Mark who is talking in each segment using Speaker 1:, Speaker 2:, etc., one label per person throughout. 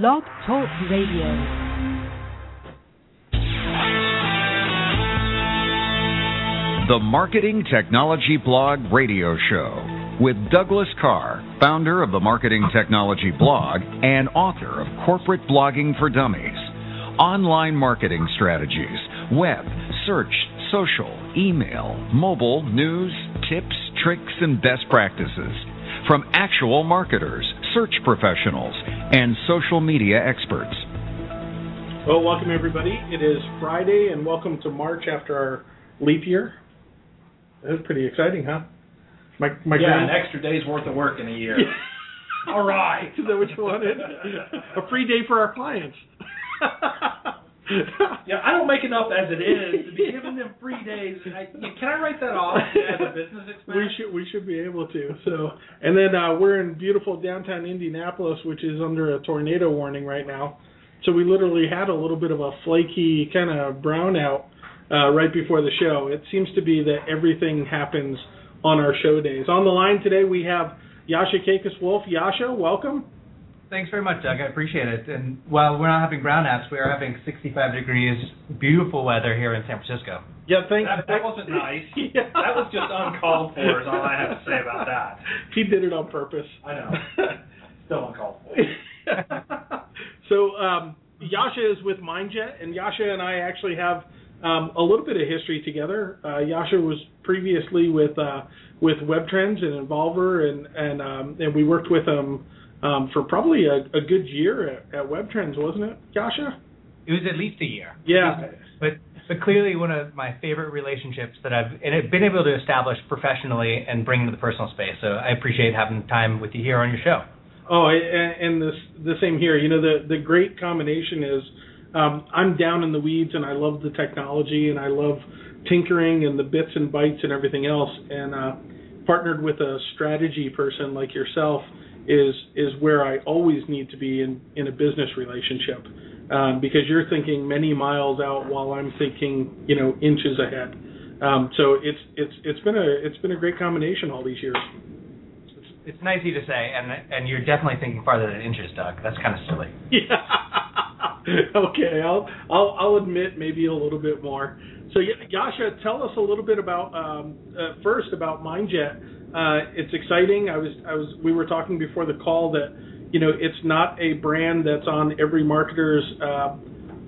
Speaker 1: Blog Talk Radio.
Speaker 2: The Marketing Technology Blog Radio Show with Douglas Karr, founder of the Marketing Technology Blog and author of Corporate Blogging for Dummies. Online marketing strategies, web, search, social, email, mobile, news, tips, tricks, and best practices from actual marketers, search professionals, and social media experts.
Speaker 3: Well, welcome everybody. It is Friday, and welcome to March after our leap year. That was pretty exciting, huh? My my
Speaker 4: yeah,
Speaker 3: grand-
Speaker 4: an extra day's worth of work in a year. All right.
Speaker 3: Is that what you wanted? A free day for our clients.
Speaker 4: Yeah, I don't make enough as it is to be giving them free days. I, can I write that off as a business expense?
Speaker 3: we should we should be able to. So, and then uh, we're in beautiful downtown Indianapolis, which is under a tornado warning right now. So we literally had a little bit of a flaky kind of brownout uh, right before the show. It seems to be that everything happens on our show days. On the line today we have Yasha Kakis Wolf. Jascha, welcome.
Speaker 5: Thanks very much, Doug. I appreciate it. And while we're not having brownouts, we are having 65 degrees, beautiful weather here in San Francisco.
Speaker 3: Yeah, thank.
Speaker 4: That, that wasn't nice.
Speaker 3: Yeah.
Speaker 4: That was just uncalled for. Is all I have to say about that.
Speaker 3: He did it on purpose.
Speaker 4: I know. Still uncalled for.
Speaker 3: so um, Jascha is with MindJet, and Jascha and I actually have um, a little bit of history together. Uh, Jascha was previously with uh, with WebTrends and Involver, and and um, and we worked with him um, for probably a, a good year at, at WebTrends, wasn't it, Jascha?
Speaker 5: It was at least a year.
Speaker 3: Yeah.
Speaker 5: But but clearly one of my favorite relationships that I've and I've been able to establish professionally and bring to the personal space. So I appreciate having time with you here on your show.
Speaker 3: Oh, and, and this the same here. You know, the the great combination is um, I'm down in the weeds, and I love the technology, and I love tinkering and the bits and bytes and everything else. And uh, partnered with a strategy person like yourself is is where I always need to be in in a business relationship um, because you're thinking many miles out while I'm thinking you know inches ahead. Um, so it's it's it's been a it's been a great combination all these years.
Speaker 5: It's, it's nice of you to say, and and you're definitely thinking farther than inches, Doug. That's kind of silly.
Speaker 3: Yeah. okay, I'll I'll I'll admit maybe a little bit more. So Jascha, tell us a little bit about um, uh, first about MindJet. Uh, it's exciting. I was I was we were talking before the call that you know it's not a brand that's on every marketer's uh,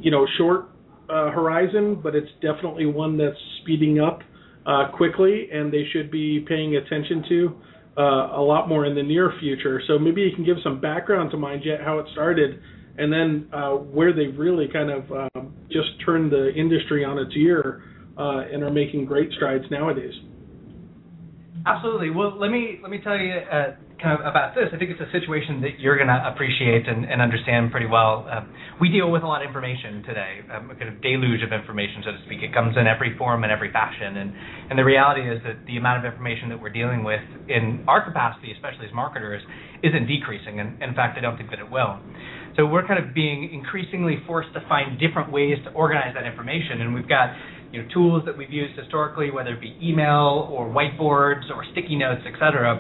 Speaker 3: you know short uh, horizon, but it's definitely one that's speeding up uh, quickly, and they should be paying attention to uh, a lot more in the near future. So maybe you can give some background to MindJet, how it started, and then uh, where they've really kind of um, just turned the industry on its ear and are making great strides nowadays.
Speaker 5: Absolutely. Well, let me let me tell you uh, kind of about this. I think it's a situation that you're going to appreciate and, and understand pretty well. Um, we deal with a lot of information today, um, a kind of deluge of information, so to speak. It comes in every form and every fashion, and and the reality is that the amount of information that we're dealing with in our capacity, especially as marketers, isn't decreasing. And in fact, I don't think that it will. So we're kind of being increasingly forced to find different ways to organize that information, and we've got you know, tools that we've used historically, whether it be email or whiteboards or sticky notes, et cetera.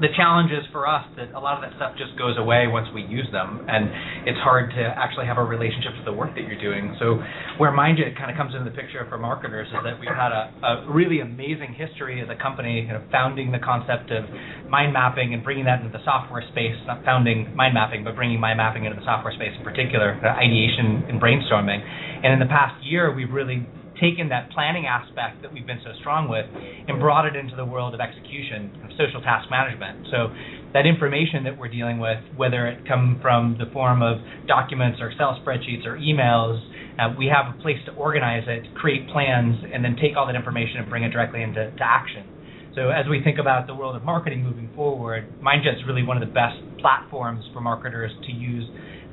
Speaker 5: The challenge is for us that a lot of that stuff just goes away once we use them, and it's hard to actually have a relationship to the work that you're doing. So, where MindJet kind of comes into the picture for marketers is that we've had a, a really amazing history as a company, you founding the concept of mind mapping and bringing that into the software space. Not founding mind mapping, but bringing mind mapping into the software space in particular, ideation and brainstorming. And in the past year, we've really taken that planning aspect that we've been so strong with and brought it into the world of execution, of social task management. So that information that we're dealing with, whether it come from the form of documents or Excel spreadsheets or emails, uh, we have a place to organize it, create plans, and then take all that information and bring it directly into to action. So as we think about the world of marketing moving forward, MindJet's really one of the best platforms for marketers to use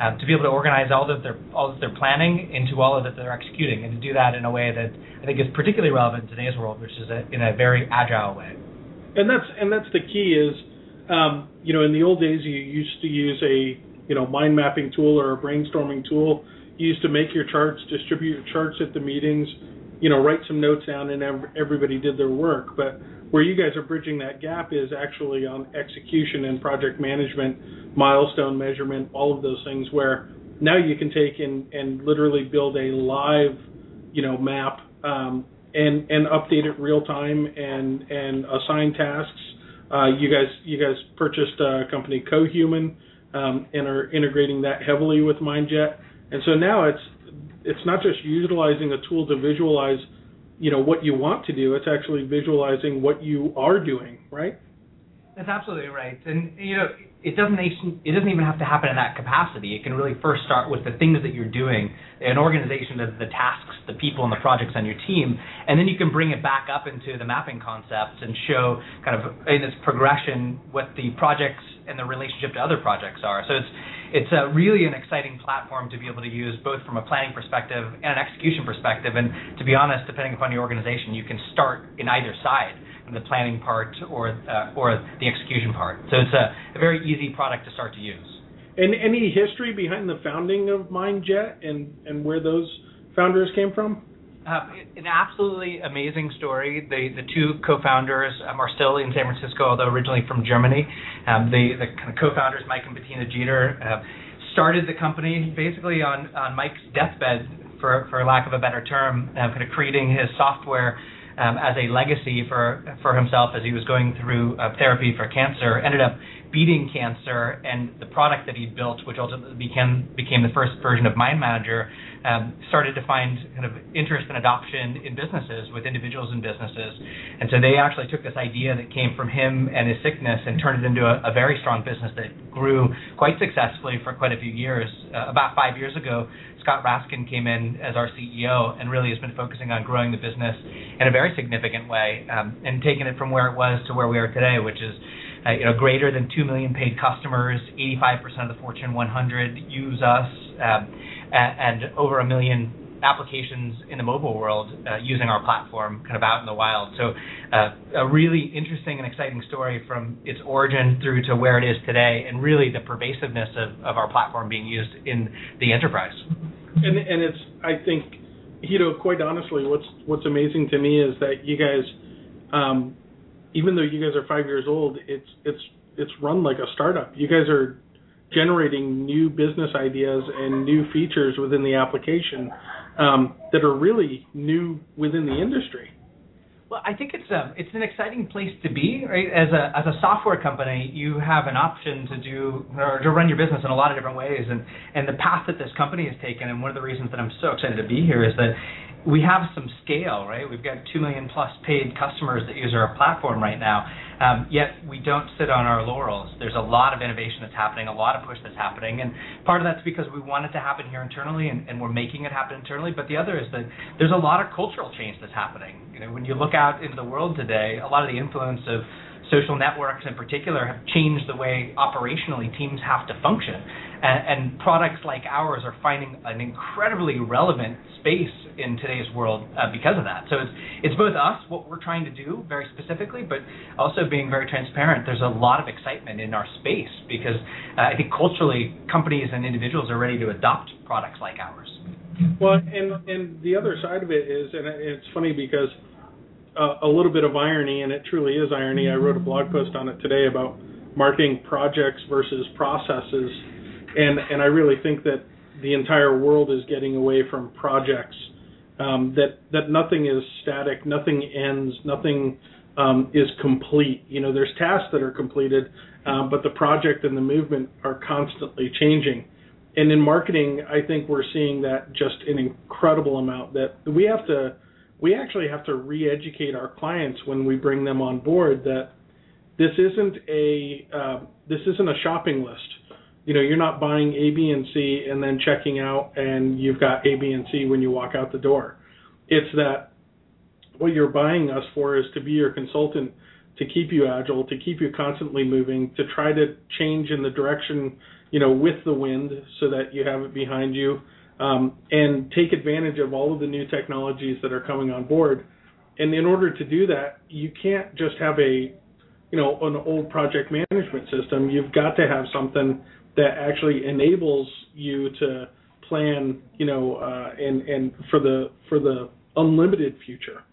Speaker 5: uh, to be able to organize all of their all of their planning into all of that they're executing, and to do that in a way that I think is particularly relevant in today's world, which is a, in a very agile way.
Speaker 3: And that's and that's the key is, um, you know, in the old days you used to use a you know mind mapping tool or a brainstorming tool. You used to make your charts, distribute your charts at the meetings, you know write some notes down and everybody did their work. But where you guys are bridging that gap is actually on execution and project management, milestone measurement, all of those things where now you can take and, and literally build a live, you know, map um, and and update it real time and and assign tasks. Uh, you guys you guys purchased a company Cohuman um, and are integrating that heavily with MindJet, and so now it's it's not just utilizing a tool to visualize you know what you want to do it's actually visualizing what you are doing right?
Speaker 5: That's absolutely right. And you know it doesn't it doesn't even have to happen in that capacity. It can really first start with the things that you're doing an organization the, the tasks the people and the projects on your team and then you can bring it back up into the mapping concepts and show kind of in its progression what the projects and the relationship to other projects are. So it's it's a really an exciting platform to be able to use both from a planning perspective and an execution perspective. And to be honest, depending upon your organization, you can start in either side, the planning part or uh, or the execution part. So it's a, a very easy product to start to use.
Speaker 3: And any history behind the founding of MindJet and and where those founders came from?
Speaker 5: Uh, an absolutely amazing story. The the two co-founders um, are still in San Francisco, although originally from Germany. Um, the the kind of co-founders, Mike and Bettina Jetter, uh, started the company basically on on Mike's deathbed, for for lack of a better term, uh, kind of creating his software. Um, as a legacy for for himself as he was going through uh, therapy for cancer, ended up beating cancer, and the product that he built, which ultimately became became the first version of Mind Manager, um, started to find kind of interest and adoption in businesses with individuals and businesses. And so they actually took this idea that came from him and his sickness and turned it into a, a very strong business that grew quite successfully for quite a few years. Uh, about five years ago, Scott Raskin came in as our CEO and really has been focusing on growing the business in a very significant way um, and taking it from where it was to where we are today, which is uh, you know, greater than 2 million paid customers, 85% of the Fortune 100 use us. Um, and over a million applications in the mobile world uh, using our platform kind of out in the wild. So uh, a really interesting and exciting story from its origin through to where it is today and really the pervasiveness of, of our platform being used in the enterprise.
Speaker 3: And, and it's, I think, you know, quite honestly, what's what's amazing to me is that you guys, um, even though you guys are five years old, it's it's it's run like a startup. You guys are generating new business ideas and new features within the application um, that are really new within the industry.
Speaker 5: Well, I think it's a it's an exciting place to be. Right? As a as a software company, you have an option to do or to run your business in a lot of different ways, and and the path that this company has taken, and one of the reasons that I'm so excited to be here is that we have some scale, right? We've got two million plus paid customers that use our platform right now. Um, yet we don't sit on our laurels. There's a lot of innovation that's happening, a lot of push that's happening, and part of that's because we want it to happen here internally, and, and we're making it happen internally. But the other is that there's a lot of cultural change that's happening. You know, when you look out into the world today, a lot of the influence of social networks in particular have changed the way operationally teams have to function. And, and, products like ours are finding an incredibly relevant space in today's world uh, because of that. So it's it's both us, what we're trying to do very specifically, but also being very transparent. There's a lot of excitement in our space because uh, I think culturally companies and individuals are ready to adopt products like ours.
Speaker 3: Well, and and the other side of it is, and it's funny because uh, a little bit of irony, and it truly is irony. I wrote a blog post on it today about marketing projects versus processes, and and I really think that the entire world is getting away from projects. Um, that that nothing is static, nothing ends, nothing um, is complete. You know, there's tasks that are completed, um, but the project and the movement are constantly changing. And in marketing, I think we're seeing that just an incredible amount. That we have to we actually have to re-educate our clients when we bring them on board that this isn't a uh, this isn't a shopping list. You know, you're not buying A, B, and C and then checking out, and you've got A, B, and C when you walk out the door. It's that what you're buying us for is to be your consultant, to keep you agile, to keep you constantly moving, to try to change in the direction, you know, with the wind, so that you have it behind you um, and take advantage of all of the new technologies that are coming on board. And in order to do that, you can't just have a, you know, an old project management system. You've got to have something that actually enables you to plan, you know, uh, and and for the for the unlimited future.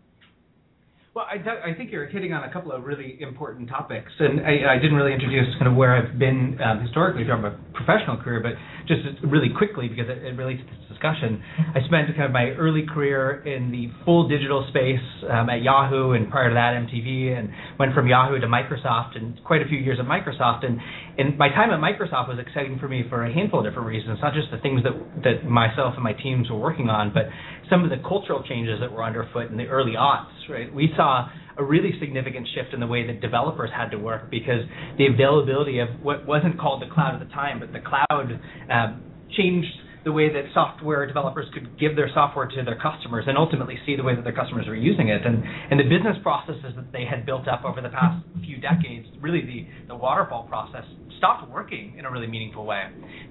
Speaker 5: Well, I, I think you're hitting on a couple of really important topics, and I, I didn't really introduce kind of where I've been um, historically from a professional career, but just really quickly because it, it relates to this discussion. I spent kind of my early career in the full digital space um, at Yahoo, and prior to that MTV, and went from Yahoo to Microsoft, and quite a few years at Microsoft. And, and my time at Microsoft was exciting for me for a handful of different reasons, not just the things that that myself and my teams were working on, but some of the cultural changes that were underfoot in the early aughts. Right, we saw a really significant shift in the way that developers had to work because the availability of what wasn't called the cloud at the time, but the cloud um, changed the way that software developers could give their software to their customers and ultimately see the way that their customers were using it. And, and the business processes that they had built up over the past few decades, really the, the waterfall process, stopped working in a really meaningful way.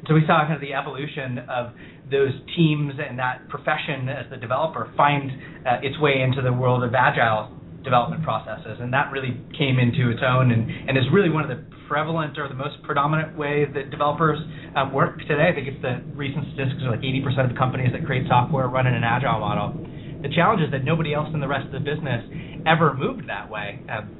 Speaker 5: So we saw kind of the evolution of those teams and that profession as the developer find uh, its way into the world of agile development processes, and that really came into its own and, and is really one of the prevalent or the most predominant way that developers um, work today. I think it's the recent statistics are like 80% of the companies that create software run in an agile model. The challenge is that nobody else in the rest of the business ever moved that way. Um,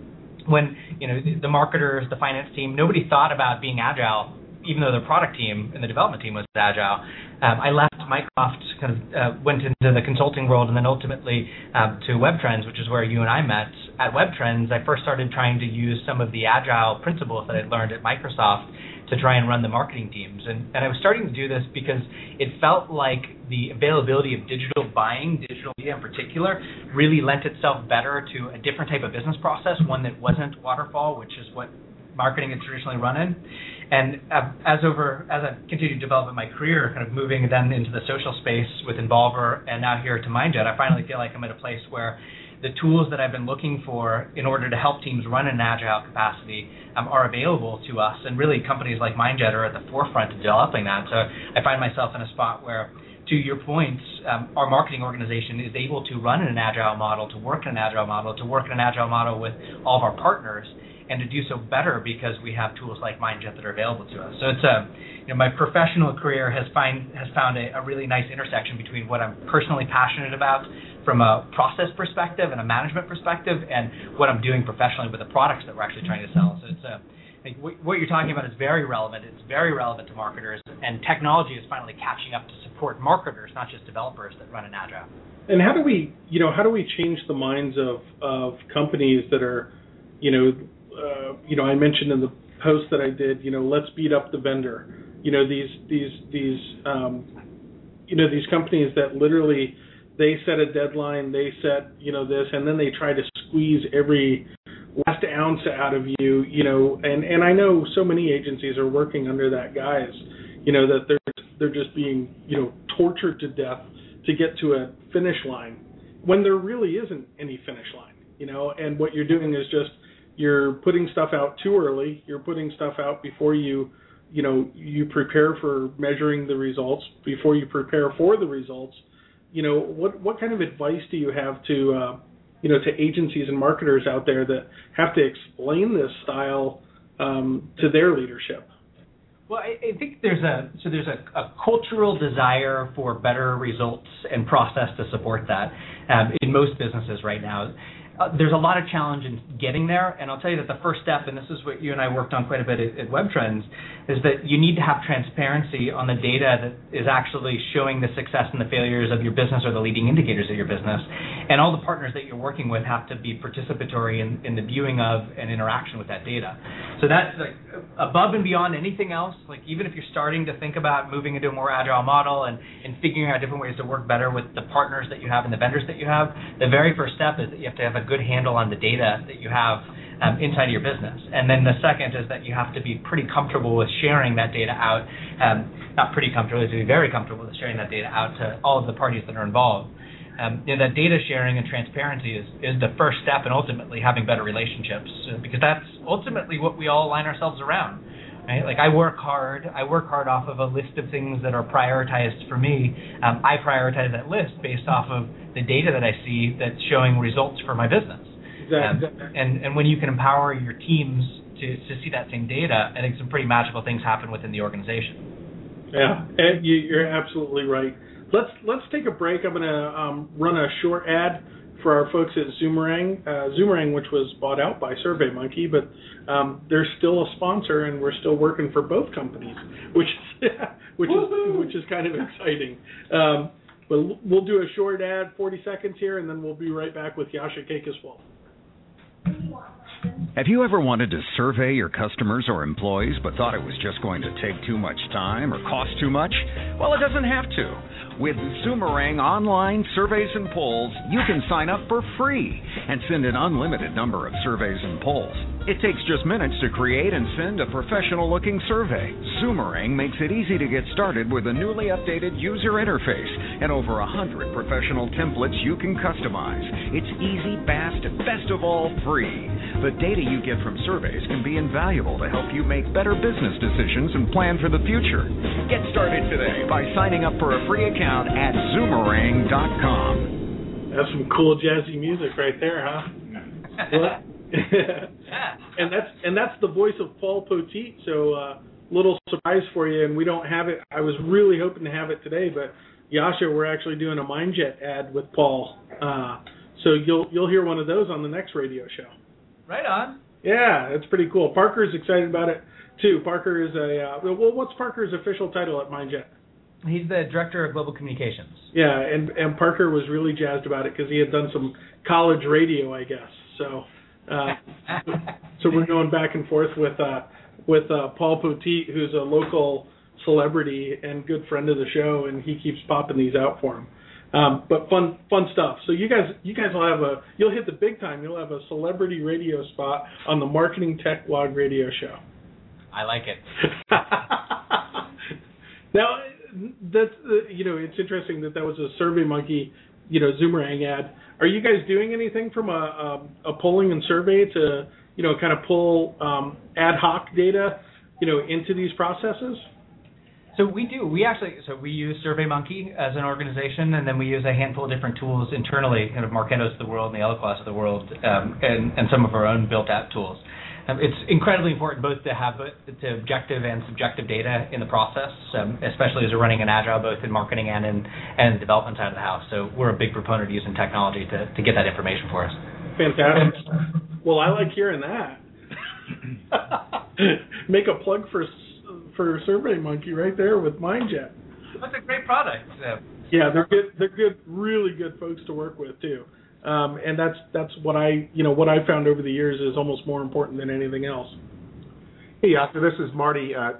Speaker 5: when you know the marketers, the finance team, nobody thought about being agile, even though the product team and the development team was agile. Um, I left Microsoft, kind of uh, went into the consulting world, and then ultimately um, to WebTrends, which is where you and I met. At WebTrends, I first started trying to use some of the agile principles that I'd learned at Microsoft to try and run the marketing teams. And, and I was starting to do this because it felt like the availability of digital buying, digital media in particular, really lent itself better to a different type of business process, one that wasn't waterfall, which is what marketing had traditionally run in. And uh, as over as I've continued to develop my career, kind of moving then into the social space with Involver, and now here to MindJet, I finally feel like I'm at a place where the tools that I've been looking for in order to help teams run in an agile capacity um, are available to us. And really, companies like MindJet are at the forefront of developing that. So I find myself in a spot where, to your point, um, our marketing organization is able to run in an agile model, to work in an agile model, to work in an agile model with all of our partners, and to do so better because we have tools like MindJet that are available to us. So it's a, you know, my professional career has find has found a, a really nice intersection between what I'm personally passionate about from a process perspective and a management perspective, and what I'm doing professionally with the products that we're actually trying to sell. So it's a what you're talking about is very relevant. It's very relevant to marketers, and technology is finally catching up to support marketers, not just developers that run an agile.
Speaker 3: And how do we, you know, how do we change the minds of of companies that are, you know, uh, you know, I mentioned in the post that I did, you know, let's beat up the vendor. You know, these these these um, you know these companies that literally they set a deadline, they set, you know, this, and then they try to squeeze every last ounce out of you, you know, and and I know so many agencies are working under that guise, you know, that they're they're just being, you know, tortured to death to get to a finish line when there really isn't any finish line, you know, and what you're doing is just you're putting stuff out too early, you're putting stuff out before you you know you prepare for measuring the results before you prepare for the results you know, what what kind of advice do you have to uh, you know to agencies and marketers out there that have to explain this style um, to their leadership?
Speaker 5: Well, I, I, think there's a so there's a, a, cultural desire for better results and process to support that um, in most businesses right now uh, there's a lot of challenge in getting there, and I'll tell you that the first step, and this is what you and I worked on quite a bit at, at WebTrends, is that you need to have transparency on the data that is actually showing the success and the failures of your business or the leading indicators of your business. And all the partners that you're working with have to be participatory in, in the viewing of and interaction with that data. So that's like above and beyond anything else. Like even if you're starting to think about moving into a more agile model and, and figuring out different ways to work better with the partners that you have and the vendors that you have, the very first step is that you have to have a good handle on the data that you have um, inside of your business. And then the second is that you have to be pretty comfortable with sharing that data out. Um, not pretty comfortable, to be very comfortable with sharing that data out to all of the parties that are involved. Um, you know, that data sharing and transparency is, is the first step in ultimately having better relationships uh, because that's ultimately what we all align ourselves around. Right? Like I work hard. I work hard off of a list of things that are prioritized for me. Um, I prioritize that list based off of the data that I see that's showing results for my business.
Speaker 3: Exactly.
Speaker 5: Um, and and when you can empower your teams to to see that same data, I think some pretty magical things happen within the organization.
Speaker 3: Yeah, and you, you're absolutely right. let's let's take a break. I'm going to um, run a short ad for our folks at Zoomerang. Uh, Zoomerang, which was bought out by SurveyMonkey, but um, they're still a sponsor, and we're still working for both companies, which is which Woo-hoo! is which is kind of exciting. Um, but we'll do a short ad, 40 seconds here, and then we'll be right back with Jascha Kaykas-Wolff.
Speaker 2: Have you ever wanted to survey your customers or employees but thought it was just going to take too much time or cost too much? Well, it doesn't have to. With Zoomerang online surveys and polls, you can sign up for free and send an unlimited number of surveys and polls. It takes just minutes to create and send a professional looking survey. Zoomerang makes it easy to get started with a newly updated user interface and over a hundred professional templates you can customize. It's easy, fast, and best of all, free. The data you get from surveys can be invaluable to help you make better business decisions and plan for the future. Get started today by signing up for a free account at zoomerang.com.
Speaker 3: That's some cool jazzy music right there, huh? and that's and that's the voice of Paul Poteet. So uh, little surprise for you, and we don't have it. I was really hoping to have it today, but Jascha, we're actually doing a MindJet ad with Paul. Uh, so you'll you'll hear one of those on the next radio show.
Speaker 5: Right on.
Speaker 3: Yeah, it's pretty cool. Parker's excited about it too. Parker is a uh, well. What's Parker's official title at MindJet?
Speaker 5: He's the director of global communications.
Speaker 3: Yeah, and and Parker was really jazzed about it because he had done some college radio, I guess. So uh, so we're going back and forth with uh, with uh, Paul Poteet, who's a local celebrity and good friend of the show, and he keeps popping these out for him. Um, but fun fun stuff. So you guys you guys will have a you'll hit the big time. You'll have a celebrity radio spot on the Marketing Tech Blog radio show.
Speaker 5: I like it.
Speaker 3: now that's uh, you know it's interesting that that was a Survey Monkey you know Zoomerang ad. Are you guys doing anything from a, a, a polling and survey to you know kind of pull um, ad hoc data you know into these processes?
Speaker 5: So we do. We actually so we use SurveyMonkey as an organization, and then we use a handful of different tools internally, kind of Marketos of the world and the Eloquas of the world, um, and, and some of our own built-out tools. Um, it's incredibly important both to have the objective and subjective data in the process, um, especially as we're running an agile both in marketing and in and the development side of the house. So we're a big proponent of using technology to, to get that information for us.
Speaker 3: Fantastic. well, I like hearing that. Make a plug for for SurveyMonkey right there with MindJet.
Speaker 5: That's a great product.
Speaker 3: Yeah. yeah, they're good. They're good, really good folks to work with too. Um, and that's that's what I you know what I found over the years is almost more important than anything else.
Speaker 1: Hey, Jascha, this is Marty. Uh,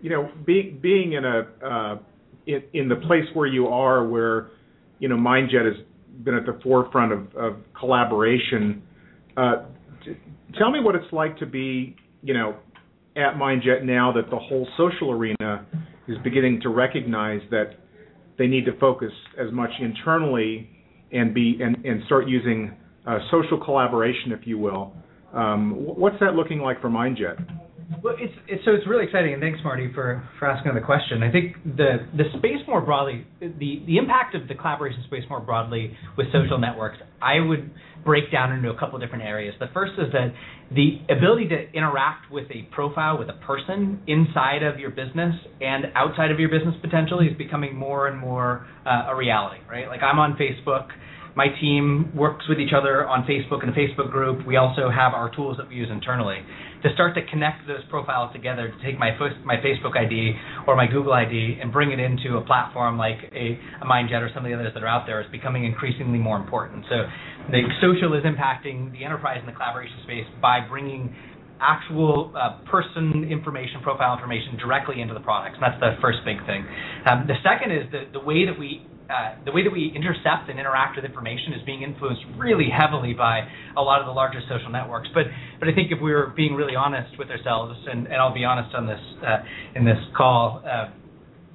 Speaker 1: you know, being being in a uh, in, in the place where you are, where you know MindJet has been at the forefront of, of collaboration. Uh, t- tell me what it's like to be, you know, at MindJet now that the whole social arena is beginning to recognize that they need to focus as much internally and be and, and start using uh, social collaboration, if you will. Um, what's that looking like for MindJet?
Speaker 5: Well, it's, it's, so it's really exciting, and thanks, Marty, for, for asking the question. I think the the space more broadly, the the impact of the collaboration space more broadly with social networks, I would break down into a couple different areas. The first is that the ability to interact with a profile, with a person inside of your business and outside of your business potentially is becoming more and more uh, a reality, right? Like I'm on Facebook my team works with each other on Facebook in a Facebook group. We also have our tools that we use internally to start to connect those profiles together. To take my my Facebook ID or my Google ID and bring it into a platform like a, a MindJet or some of the others that are out there is becoming increasingly more important. So the social is impacting the enterprise and the collaboration space by bringing actual uh, person information, profile information directly into the products. And that's the first big thing. Um, the second is the, the way that we uh, the way that we intercept and interact with information is being influenced really heavily by a lot of the larger social networks. But but I think if we were being really honest with ourselves, and, and I'll be honest on this uh, in this call. Uh,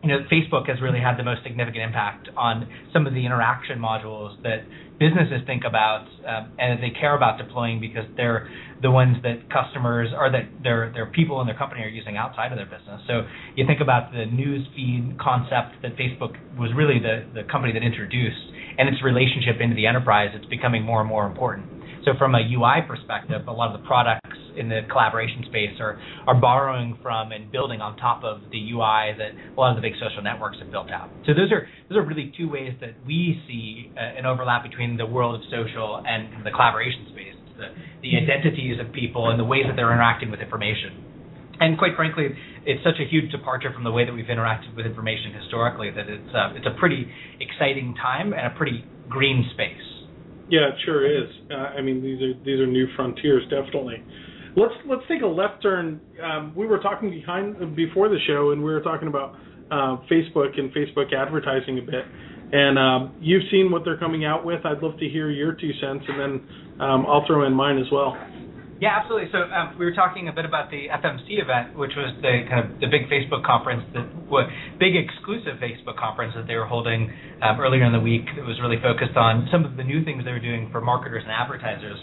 Speaker 5: you know, Facebook has really had the most significant impact on some of the interaction modules that businesses think about um, and that they care about deploying because they're the ones that customers or that their their people in their company are using outside of their business. So you think about the news feed concept that Facebook was really the the company that introduced and its relationship into the enterprise. It's becoming more and more important. So from a UI perspective, a lot of the products in the collaboration space are are borrowing from and building on top of the UI that a lot of the big social networks have built out. So those are those are really two ways that we see uh, an overlap between the world of social and the collaboration space, the, the identities of people and the ways that they're interacting with information. And quite frankly, it's such a huge departure from the way that we've interacted with information historically that it's uh, it's a pretty exciting time and a pretty green space.
Speaker 3: Yeah, it sure is. Uh, I mean, these are these are new frontiers, definitely. Let's let's take a left turn. Um, we were talking behind before the show, and we were talking about uh, Facebook and Facebook advertising a bit. And um, you've seen what they're coming out with. I'd love to hear your two cents, and then um, I'll throw in mine as well.
Speaker 5: Yeah, absolutely. So um, we were talking a bit about the FMC event, which was the kind of the big Facebook conference, the big exclusive Facebook conference that they were holding um, earlier in the week. That was really focused on some of the new things they were doing for marketers and advertisers.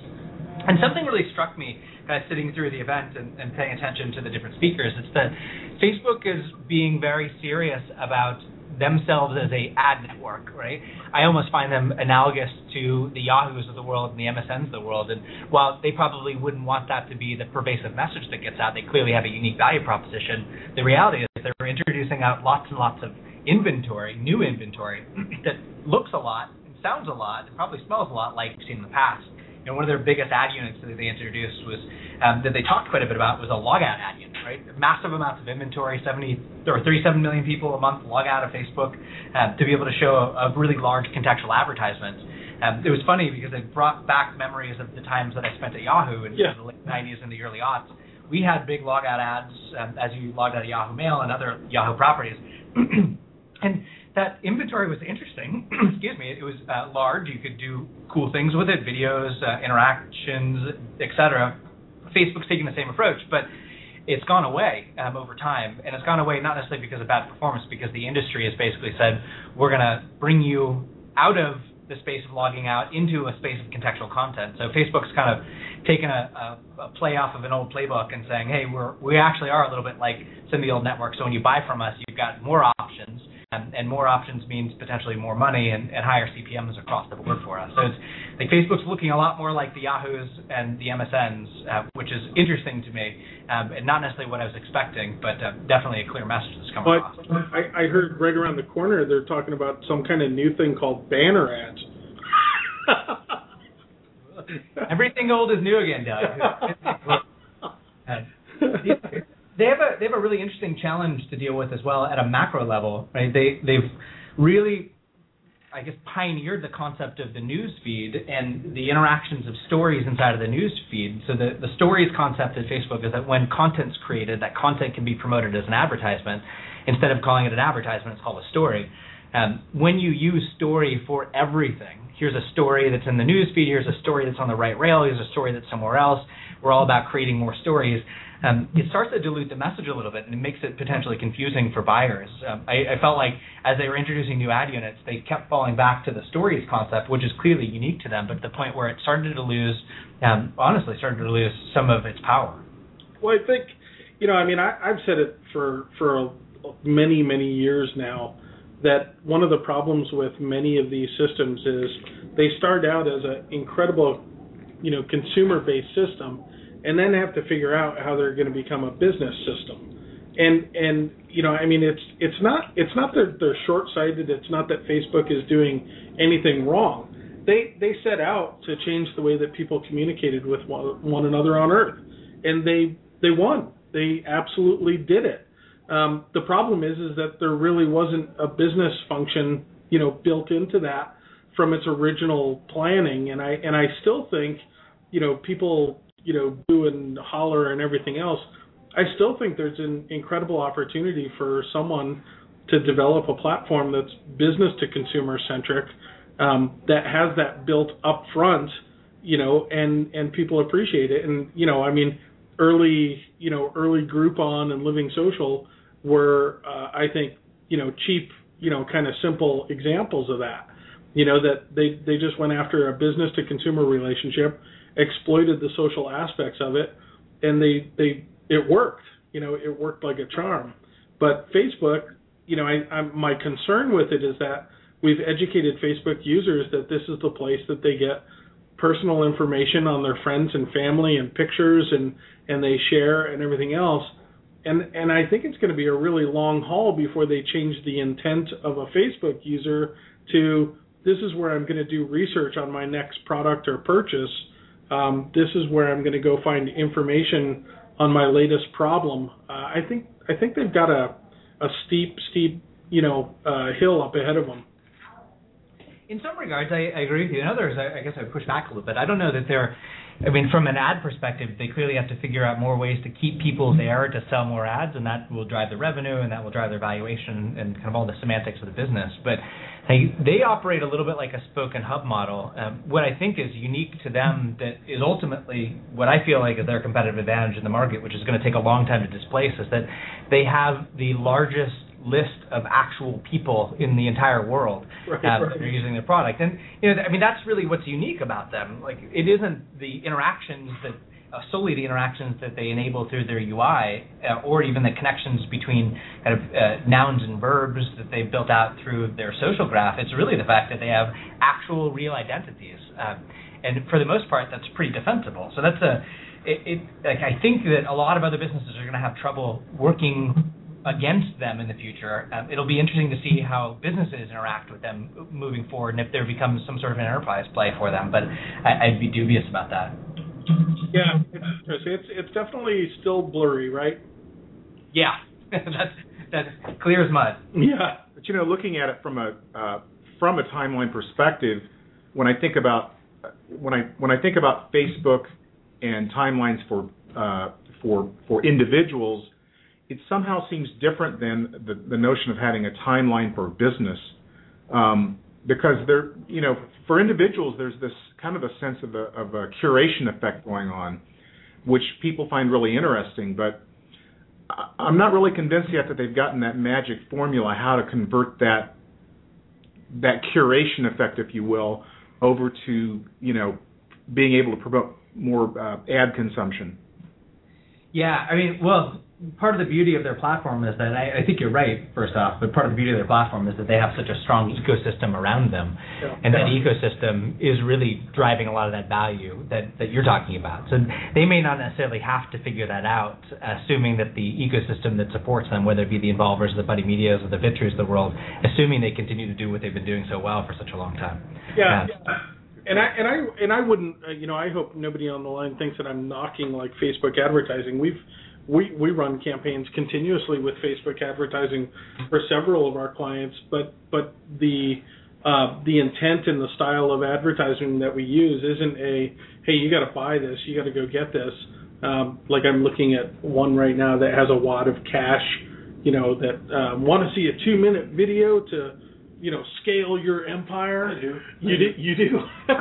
Speaker 5: And something really struck me kind of sitting through the event and, and paying attention to the different speakers. It's that Facebook is being very serious about themselves as a ad network, right? I almost find them analogous to the Yahoos of the world and the MSNs of the world. And while they probably wouldn't want that to be the pervasive message that gets out, they clearly have a unique value proposition. The reality is they're introducing out lots and lots of inventory, new inventory that looks a lot and sounds a lot and probably smells a lot like we've seen in the past you know, one of their biggest ad units that they introduced was um, that they talked quite a bit about was a logout ad unit, right? Massive amounts of inventory, 70 or 37 million people a month log out of Facebook uh, to be able to show a, a really large contextual advertisement. Um, it was funny because it brought back memories of the times that I spent at Yahoo in,
Speaker 3: yeah.
Speaker 5: the late 90s and the early aughts. We had big logout ads um, as you logged out of Yahoo Mail and other Yahoo properties. and that inventory was interesting. Excuse me. It was uh, large. You could do cool things with it, videos, uh, interactions, etc. Facebook's taking the same approach, but it's gone away um, over time, and it's gone away not necessarily because of bad performance, because the industry has basically said we're going to bring you out of the space of logging out into a space of contextual content. So Facebook's kind of taken a, a, a play off of an old playbook and saying, hey, we're we actually are a little bit like some of the old networks. So when you buy from us, you've got more options and, and more options means potentially more money and, and higher CPMS across the board for us. So it's like Facebook's looking a lot more like the Yahoos and the MSNs, uh, which is interesting to me, um, and not necessarily what I was expecting, but uh, definitely a clear message that's coming
Speaker 3: but across. I, I heard right around the corner they're talking about some kind of new thing called banner ads.
Speaker 5: Everything old is new again, Doug. they have a they have a really interesting challenge to deal with as well at a macro level, right? They they've really I guess pioneered the concept of the news feed and the interactions of stories inside of the news feed. So the, the stories concept at Facebook is that when content's created, that content can be promoted as an advertisement. Instead of calling it an advertisement, it's called a story. Um, when you use story for everything, here's a story that's in the news feed, here's a story that's on the right rail, here's a story that's somewhere else. We're all about creating more stories um, it starts to dilute the message a little bit, and it makes it potentially confusing for buyers. Um, I, I, felt like as they were introducing new ad units, they kept falling back to the stories concept, which is clearly unique to them, but the point where it started to lose, um, honestly, started to lose some of its power.
Speaker 3: Well, I think, you know, I mean, I, I've said it for for many many years now that one of the problems with many of these systems is they start out as an incredible, you know, consumer based system and then have to figure out how they're going to become a business system. And and you know, I mean, it's it's not it's not that they're short sighted. It's not that Facebook is doing anything wrong. They they set out to change the way that people communicated with one, one another on Earth, and they they won. They absolutely did it. Um, the problem is is that there really wasn't a business function you know built into that from its original planning, and I and I still think you know people you know, boo and holler and everything else, I still think there's an incredible opportunity for someone to develop a platform that's business to consumer centric, um, that has that built up front, you know, and and people appreciate it. And you know, I mean, early you know early Groupon and Living Social were, uh, I think, you know, cheap, you know, kind of simple examples of that. You know, that they they just went after a business to consumer relationship exploited the social aspects of it, and they they it worked. You know, it worked like a charm. But Facebook, you know, I, I'm, my concern with it is that we've educated Facebook users that this is the place that they get personal information on their friends and family and pictures and and they share and everything else. And and I think it's going to be a really long haul before they change the intent of a Facebook user to this is where I'm going to do research on my next product or purchase. Um, this is where I'm going to go find information on my latest problem. Uh, I think I think they've got a a steep steep you know uh, hill up ahead of them.
Speaker 5: In some regards, I, I agree with you. In others, I, I guess I push back a little bit. I don't know that they're I mean, from an ad perspective, they clearly have to figure out more ways to keep people there to sell more ads, and that will drive the revenue, and that will drive their valuation, and kind of all the semantics of the business. But they they operate a little bit like a spoken hub model. Um, what I think is unique to them that is ultimately what I feel like is their competitive advantage in the market, which is going to take a long time to displace, is that they have the largest list of actual people in the entire world right, uh, right. that are using their product. And you know, I mean, that's really what's unique about them. Like, it isn't the interactions that uh, solely the interactions that they enable through their UI, uh, or even the connections between kind of uh, nouns and verbs that they've built out through their social graph. It's really the fact that they have actual real identities, uh, and for the most part, that's pretty defensible. So that's a it, it like I think that a lot of other businesses are going to have trouble working against them in the future. Um, it'll be interesting to see how businesses interact with them moving forward, and if there becomes some sort of an enterprise play for them. But I, would be dubious about that.
Speaker 3: Yeah, it's it's, it's definitely still blurry, right?
Speaker 5: Yeah, that's that's clear as mud.
Speaker 3: Yeah,
Speaker 1: but you know, looking at it from a uh, from a timeline perspective, when I think about when I when I think about Facebook and timelines for uh, for for individuals, it somehow seems different than the, the notion of having a timeline for business. Um, because there, you know, for individuals, there's this kind of a sense of a, of a curation effect going on, which people find really interesting. But I'm not really convinced yet that they've gotten that magic formula how to convert that that curation effect, if you will, over to you know being able to promote more uh, ad consumption.
Speaker 5: Yeah, I mean, well, part of the beauty of their platform is that I, I, think you're right. First off, but part of the beauty of their platform is that they have such a strong ecosystem around them, yeah. and that ecosystem is really driving a lot of that value that that you're talking about. So they may not necessarily have to figure that out, assuming that the ecosystem that supports them, whether it be the Involvers, the Buddy Medias, or the Vitrues of the world, assuming they continue to do what they've been doing so well for such a long time.
Speaker 3: Yeah. yeah. And I and I and I wouldn't, uh, you know, I hope nobody on the line thinks that I'm knocking like Facebook advertising. We've we we run campaigns continuously with Facebook advertising for several of our clients, but but the uh, the intent and the style of advertising that we use isn't a hey you got to buy this you got to go get this. Um, like I'm looking at one right now that has a wad of cash you know that uh, want to see a two minute video to you know scale your empire.
Speaker 4: I do.
Speaker 3: You do you do?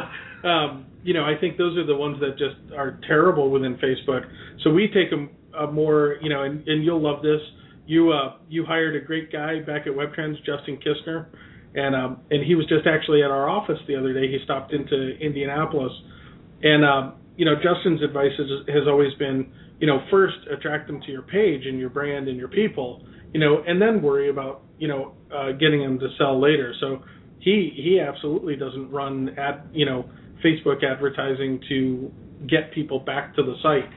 Speaker 3: Um, you know I think those are the ones that just are terrible within Facebook. So we take them a more you know, and, and you'll love this. You uh, you hired a great guy back at WebTrends, Justin Kistner, and um, and he was just actually at our office the other day. He stopped into Indianapolis, and um, you know, Justin's advice has has always been, you know, first attract them to your page and your brand and your people, you know, and then worry about you know uh, getting them to sell later. So he he absolutely doesn't run ad you know Facebook advertising to get people back to the site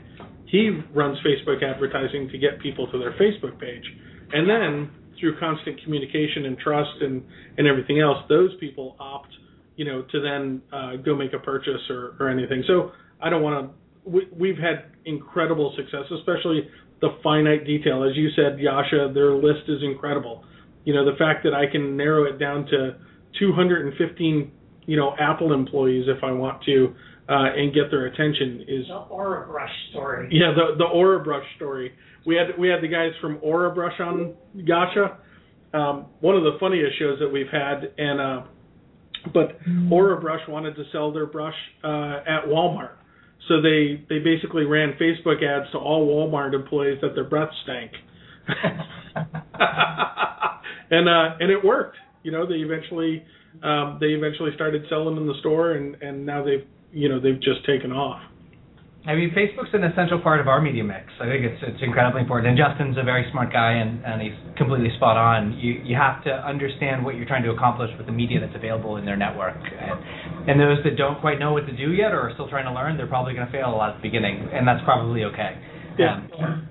Speaker 3: he runs Facebook advertising to get people to their Facebook page. And then through constant communication and trust and, and everything else, those people opt, you know, to then uh, go make a purchase or, or anything. So I don't want to. We, we've had incredible success, especially the finite detail. As you said, Jascha, their list is incredible. You know, the fact that I can narrow it down to 215, you know, Apple employees if I want to, uh, and get their attention is
Speaker 6: the Orabrush story.
Speaker 3: Yeah, the the Orabrush story. We had we had the guys from Orabrush on Jascha. Um, one of the funniest shows that we've had, and uh, but Orabrush wanted to sell their brush uh, at Walmart, so they they basically ran Facebook ads to all Walmart employees that their breath stank, and uh, and it worked. You know, they eventually um, they eventually started selling in the store, and and now they've you know they've just taken off.
Speaker 5: I mean, Facebook's an essential part of our media mix. I think it's it's incredibly important. And Justin's a very smart guy, and, and he's completely spot on. You you have to understand what you're trying to accomplish with the media that's available in their network. And And those that don't quite know what to do yet or are still trying to learn, they're probably going to fail a lot at the beginning, and that's probably okay.
Speaker 3: Yeah.
Speaker 5: Um,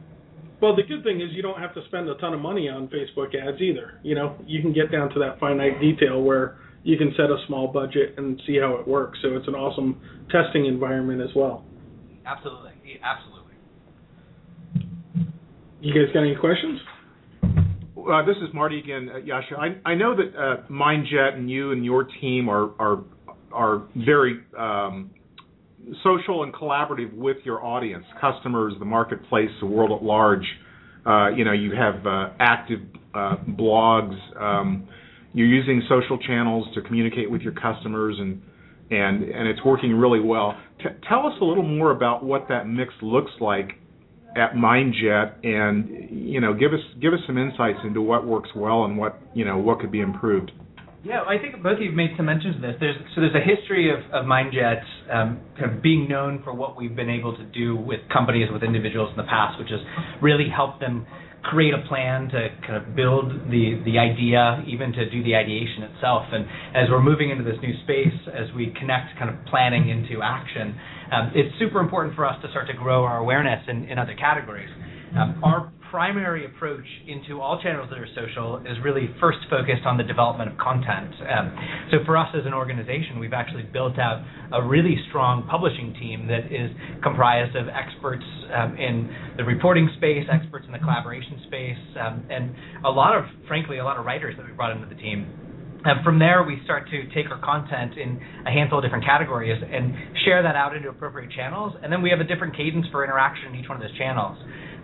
Speaker 3: Well, the good thing is you don't have to spend a ton of money on Facebook ads either. You know, you can get down to that finite detail where you can set a small budget and see how it works. So it's an awesome testing environment as well.
Speaker 5: absolutely, absolutely.
Speaker 3: You guys got any questions?
Speaker 1: Uh, this is Marty again, uh, Jascha. I, I know that uh, MindJet and you and your team are are are very um, social and collaborative with your audience, customers, the marketplace, the world at large. Uh, you know, you have uh, active uh, blogs. Um, you're using social channels to communicate with your customers, and and and it's working really well. T- tell us a little more about what that mix looks like at MindJet, and you know, give us give us some insights into what works well and what you know what could be improved.
Speaker 5: Yeah, I think both of you have made some mentions of this. There's so there's a history of, of MindJet um, kind of being known for what we've been able to do with companies, with individuals in the past, which has really helped them create a plan to kind of build the the idea, even to do the ideation itself. And as we're moving into this new space, as we connect kind of planning into action, um, it's super important for us to start to grow our awareness in, in other categories. Um, our primary approach into all channels that are social is really first focused on the development of content. Um, so for us as an organization, we've actually built out a really strong publishing team that is comprised of experts um, in the reporting space, experts in the collaboration space, um, and a lot of, frankly, a lot of writers that we brought into the team. And from there, we start to take our content in a handful of different categories and share that out into appropriate channels. And then we have a different cadence for interaction in each one of those channels.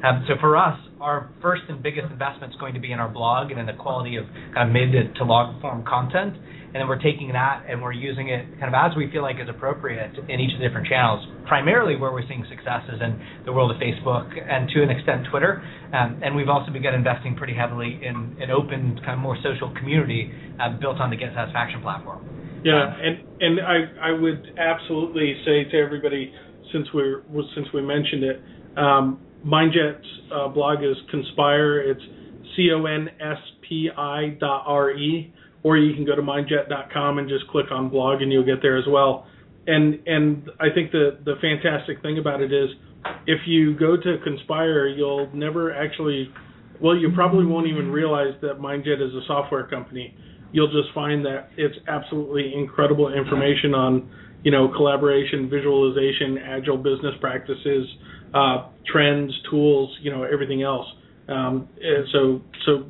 Speaker 5: Um, so for us, our first and biggest investment is going to be in our blog and in the quality of kind of mid to log form content. And then we're taking that and we're using it kind of as we feel like is appropriate in each of the different channels. Primarily where we're seeing success is in the world of Facebook and to an extent Twitter. Um, and we've also begun investing pretty heavily in an open, kind of more social community uh, built on the Get Satisfaction platform.
Speaker 3: Yeah, and and I I would absolutely say to everybody since we're since we mentioned it, um, MindJet's uh, blog is Conspire. It's C O N S P I dot R E, or you can go to mindjet.com and just click on blog and you'll get there as well. And and I think the the fantastic thing about it is if you go to Conspire, you'll never actually well, you probably won't even realize that MindJet is a software company. You'll just find that it's absolutely incredible information on, you know, collaboration, visualization, agile business practices, uh, trends, tools, you know, everything else. Um, so, so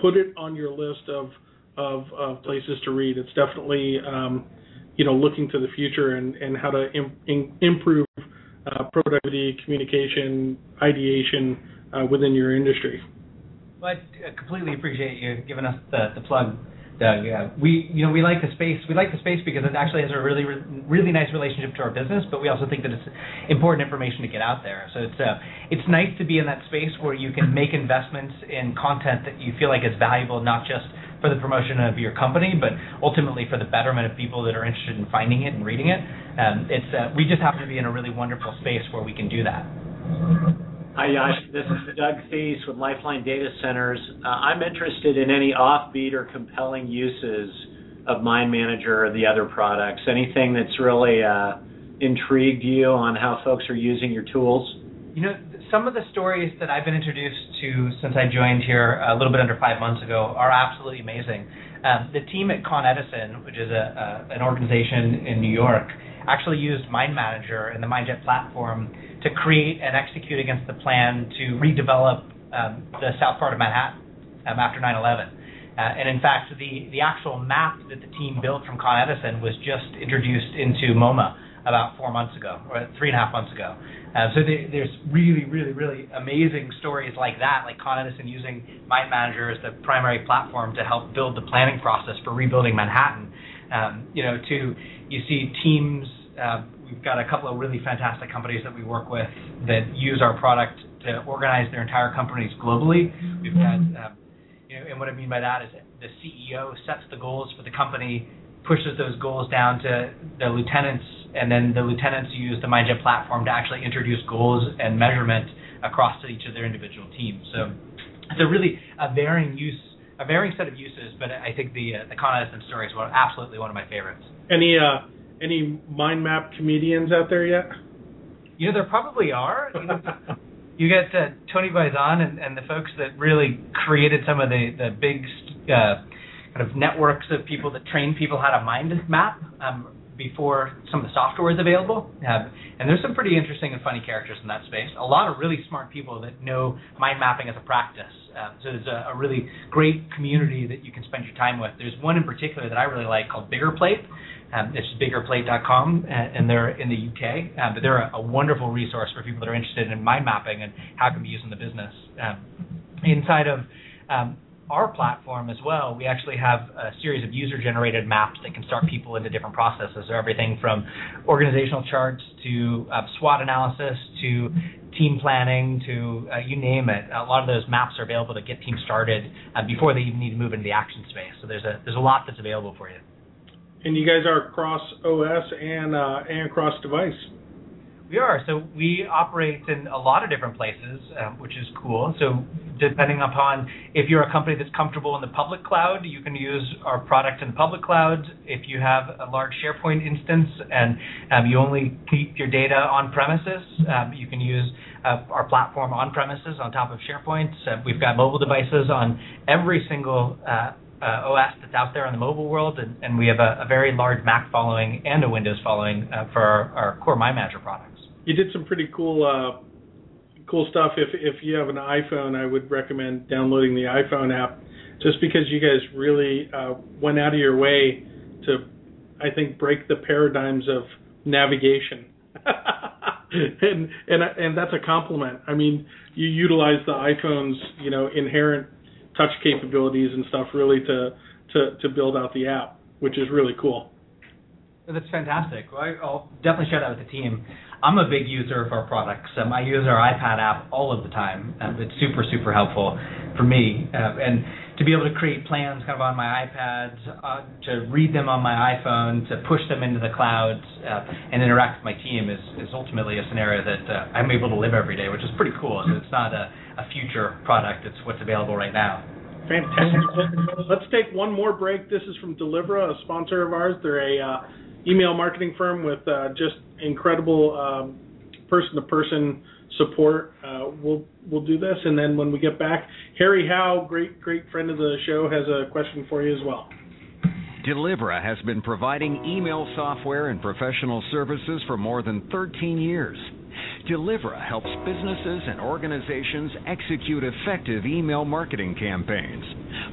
Speaker 3: put it on your list of of, of places to read. It's definitely, um, you know, looking to the future and, and how to Im- in- improve uh, productivity, communication, ideation uh, within your industry.
Speaker 5: Well, I completely appreciate you giving us the, the plug, Doug. Yeah, we you know we like the space. We like the space because it actually has a really really nice relationship to our business, but we also think that it's important information to get out there. So it's uh, it's nice to be in that space where you can make investments in content that you feel like is valuable, not just for the promotion of your company, but ultimately for the betterment of people that are interested in finding it and reading it. Um, it's uh, we just happen to be in a really wonderful space where we can do that.
Speaker 7: Hi, Yash. This is Doug Thies with Lifeline Data Centers. Uh, I'm interested in any offbeat or compelling uses of Mind Manager or the other products. Anything that's really uh, intrigued you on how folks are using your tools?
Speaker 5: You know, some of the stories that I've been introduced to since I joined here a little bit under five months ago are absolutely amazing. Um, the team at Con Edison, which is a, a, an organization in New York, actually used Mind Manager and the MindJet platform to create and execute against the plan to redevelop um, the south part of Manhattan um, after 9/11. Uh, and in fact, the the actual map that the team built from Con Edison was just introduced into MoMA about four months ago, or three and a half months ago. Uh, so the, there's really, really, really amazing stories like that, like Con Edison using Mind Manager as the primary platform to help build the planning process for rebuilding Manhattan. Um, you know, to you see teams. Uh, we've got a couple of really fantastic companies that we work with that use our product to organize their entire companies globally. We've got, um, you know, and what I mean by that is the CEO sets the goals for the company, pushes those goals down to the lieutenants, and then the lieutenants use the MindJet platform to actually introduce goals and measurement across to each of their individual teams. So it's a really a varying use, a varying set of uses, but I think the uh, the Con Edison story is one, absolutely one of my favorites.
Speaker 3: Any uh, any mind map comedians out there yet?
Speaker 5: You know, there probably are. You, know, you get uh, Tony Buzan and, and the folks that really created some of the the big uh, kind of networks of people that train people how to mind map. Um, before some of the software is available. Um, and there's some pretty interesting and funny characters in that space. A lot of really smart people that know mind mapping as a practice. Um, so there's a, a, really great community that you can spend your time with. There's one in particular that I really like called BiggerPlate. Um, it's biggerplate.com, uh, and they're in the UK. Um, but they're a, a, wonderful resource for people that are interested in mind mapping and how can be used in the business. Um, inside of um, our platform as well, we actually have a series of user generated maps that can start people into different processes. So everything from organizational charts to uh, SWOT analysis to team planning to uh, you name it. A lot of those maps are available to get teams started uh, before they even need to move into the action space. So there's a there's a lot that's available for you.
Speaker 3: And you guys are cross OS and uh, and cross device.
Speaker 5: We are. So we operate in a lot of different places, um, which is cool. So depending upon if you're a company that's comfortable in the public cloud, you can use our product in the public cloud. If you have a large SharePoint instance and um, you only keep your data on premises, um, you can use uh, our platform on premises on top of SharePoint. Uh, we've got mobile devices on every single uh, uh, OS that's out there in the mobile world, and, and we have a, a, very large Mac following and a Windows following uh, for our, our, core Mind Manager products
Speaker 3: you did some pretty cool uh, cool stuff. If if you have an iPhone, I would recommend downloading the iPhone app, just because you guys really uh, went out of your way to, I think, break the paradigms of navigation. and and and that's a compliment. I mean, you utilize the iPhone's you know inherent touch capabilities and stuff really to to to build out the app, which is really cool.
Speaker 5: That's fantastic. I'll definitely share that with the team. I'm a big user of our products. Um, I use our iPad app all of the time. Um, it's super, super helpful for me. Uh, and to be able to create plans kind of on my iPad, uh, to read them on my iPhone, to push them into the cloud, uh, and interact with my team is, is ultimately a scenario that uh, I'm able to live every day, which is pretty cool. So it's not a, a future product, it's what's available right now.
Speaker 3: Fantastic. Let's take one more break. This is from Delivra, a sponsor of ours. They're a uh, email marketing firm with uh, just incredible um, person-to-person support. Uh, we'll we'll do this, and then when we get back, Harry Howe, great great friend of the show, has a question for you as well.
Speaker 2: Delivra has been providing email software and professional services for more than 13 years. Delivra helps businesses and organizations execute effective email marketing campaigns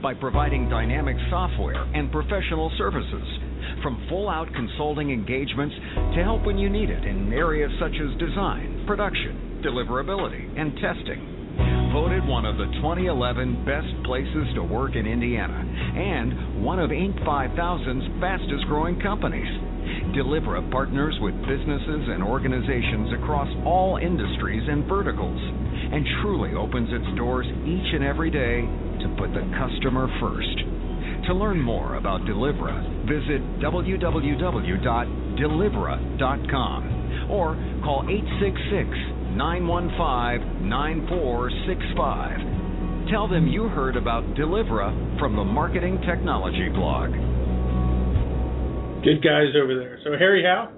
Speaker 2: by providing dynamic software and professional services from full out consulting engagements to help when you need it in areas such as design, production, deliverability, and testing. Voted one of the 2011 best places to work in Indiana and one of Inc. 5000's fastest growing companies. Delivra partners with businesses and organizations across all industries and verticals and truly opens its doors each and every day to put the customer first. To learn more about Delivra, visit www.delivra.com or call 866 915 9465. Tell them you heard about Delivra from the Marketing Technology blog.
Speaker 3: Good guys over there. So, Harry Howe?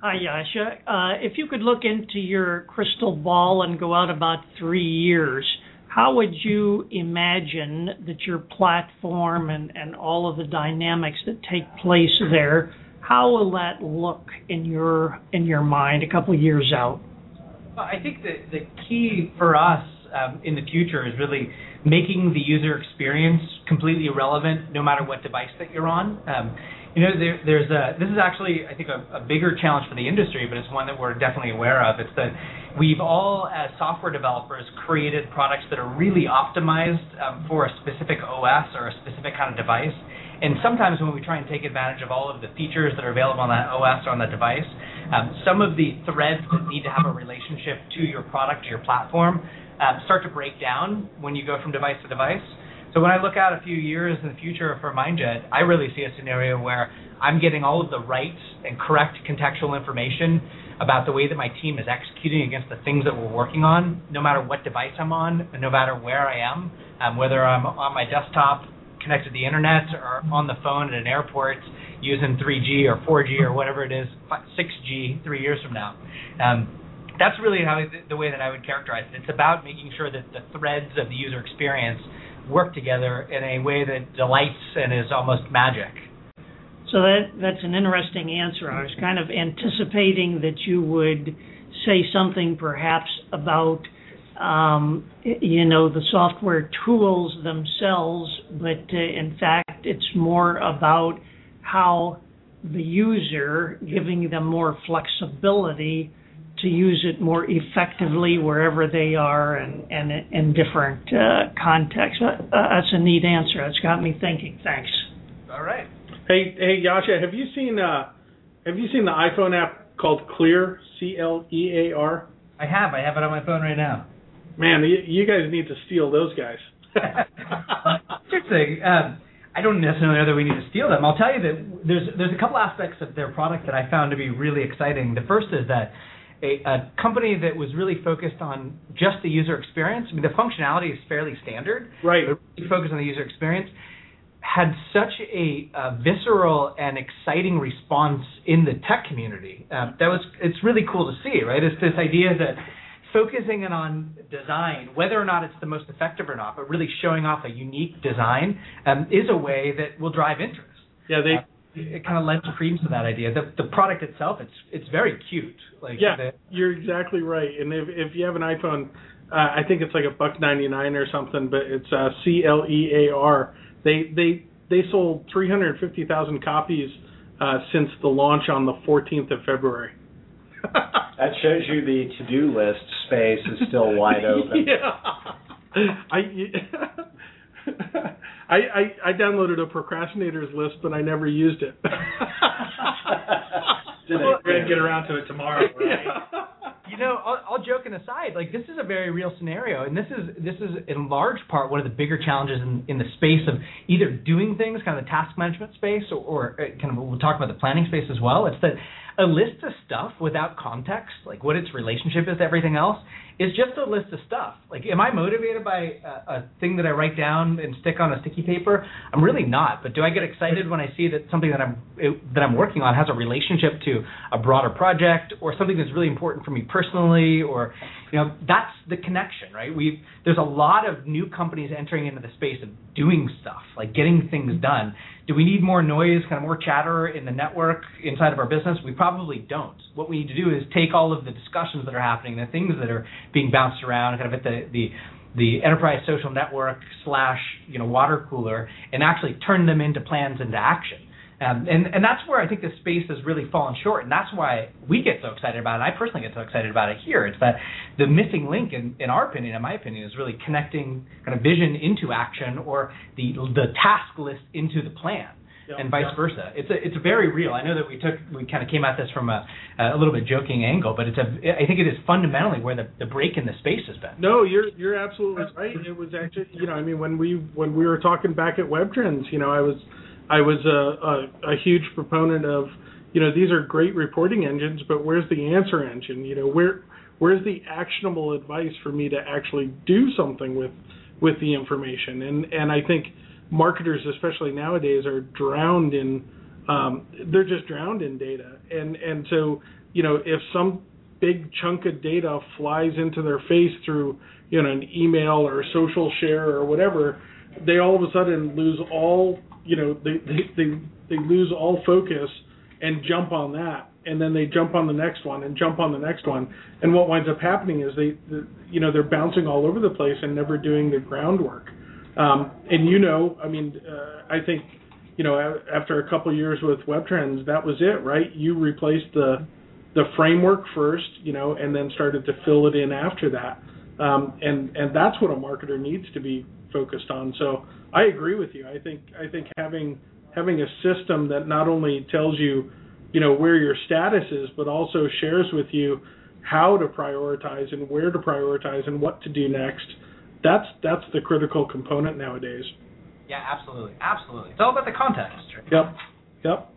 Speaker 6: Hi, Jascha. Uh, if you could look into your crystal ball and go out about three years, how would you imagine that your platform and, and all of the dynamics that take place there, how will that look in your in your mind a couple of years out?
Speaker 5: I think that the key for us um, in the future is really making the user experience completely irrelevant, no matter what device that you're on. Um, you know, there, there's a, this is actually, I think, a, a, bigger challenge for the industry, but it's one that we're definitely aware of. It's that we've all, as software developers, created products that are really optimized um, for a specific OS or a specific kind of device. And sometimes when we try and take advantage of all of the features that are available on that OS or on that device, um, some of the threads that need to have a relationship to your product, to your platform, um, start to break down when you go from device to device. So when I look out a few years in the future for MindJet, I really see a scenario where I'm getting all of the right and correct contextual information about the way that my team is executing against the things that we're working on, no matter what device I'm on, no matter where I am, um, whether I'm on my desktop connected to the internet or on the phone at an airport using 3G or 4G or whatever it is, 6G three years from now. Um, that's really how the way that I would characterize it. It's about making sure that the threads of the user experience work together in a way that delights and is almost magic.
Speaker 6: So that that's an interesting answer. I was kind of anticipating that you would say something perhaps about um, you know the software tools themselves, but uh, in fact it's more about how the user giving them more flexibility to use it more effectively wherever they are and, and in different uh, contexts. Uh, that's a neat answer. That's got me thinking. Thanks.
Speaker 5: All right.
Speaker 3: Hey, hey, Jascha, have you seen uh, have you seen the iPhone app called Clear? C L E A R.
Speaker 5: I have. I have it on my phone right now.
Speaker 3: Man, you, you guys need to steal those guys.
Speaker 5: Interesting. Um, I don't necessarily know that we need to steal them. I'll tell you that there's there's a couple aspects of their product that I found to be really exciting. The first is that a, a company that was really focused on just the user experience. I mean, the functionality is fairly standard.
Speaker 3: Right.
Speaker 5: But really focused on the user experience had such a, a, visceral and exciting response in the tech community. Uh, that was it's really cool to see, right? It's this idea that focusing in on design, whether or not it's the most effective or not, but really showing off a unique design um, is a way that will drive interest.
Speaker 3: Yeah, they.
Speaker 5: It kind of lends credence to that idea. The the product itself, it's it's very cute. Like
Speaker 3: yeah,
Speaker 5: the,
Speaker 3: you're exactly right. And if if you have an iPhone, uh, I think it's like a buck ninety nine or something, but it's uh, C L E A R they they they sold 350,000 copies uh, since the launch on the 14th of February.
Speaker 7: that shows you the to-do list space is still wide open.
Speaker 3: Yeah. I, I I I downloaded a procrastinators list, but I never used it.
Speaker 4: We're gonna get around to it tomorrow, right? Yeah
Speaker 5: you know, all, all joking aside, like this is a very real scenario, and this is this is in large part one of the bigger challenges in, in the space of either doing things, kind of the task management space, or, or uh, kind of we'll talk about the planning space as well. It's that a list of stuff without context, like what its relationship is to everything else, is just a list of stuff. Like, am I motivated by a, a, thing that I write down and stick on a sticky paper? I'm really not. But do I get excited when I see that something that I'm that I'm working on has a relationship to a broader project or something that's really important for me personally? Or, you know, that's the connection, right? We there's a lot of new companies entering into the space of doing stuff, like getting things done. Do we need more noise, kind of more chatter in the network inside of our business? We probably don't. What we need to do is take all of the discussions that are happening, the things that are being bounced around, kind of at the the the enterprise social network slash you know water cooler, and actually turn them into plans into action. Um, and and that's where I think the space has really fallen short, and that's why we get so excited about it. I personally get so excited about it here. It's that the missing link, in, in our opinion, in my opinion, is really connecting kind of vision into action, or the the task list into the plan. Yep, and vice yep. versa. It's a it's very real. I know that we took we kind of came at this from a a little bit joking angle, but it's a I think it is fundamentally where the the break in the space has been.
Speaker 3: No, you're you're absolutely right. It was actually you know I mean when we when we were talking back at Web Trends, you know I was I was a, a, a huge proponent of, you know, these are great reporting engines, but where's the answer engine? You know, where where's the actionable advice for me to actually do something with with the information? And and I think marketers, especially nowadays, are drowned in um, they're just drowned in data. And and so you know, if some big chunk of data flies into their face through you know an email or social share or whatever, they all of a sudden lose all you know they, they they they lose all focus and jump on that and then they jump on the next one and jump on the next one. And what winds up happening is they, the, you know they're bouncing all over the place and never doing the groundwork. Um, and you know i mean uh, i think you know after a couple of years with web trends that was it right? You replaced the the framework first you know and then started to fill it in after that. Um, and and that's what a marketer needs to be focused on so I agree with you. I think I think having having a system that not only tells you, you know, where your status is, but also shares with you how to prioritize and where to prioritize and what to do next. That's that's the critical component nowadays.
Speaker 5: Yeah, absolutely, absolutely. It's all about the context.
Speaker 3: Yep, yep.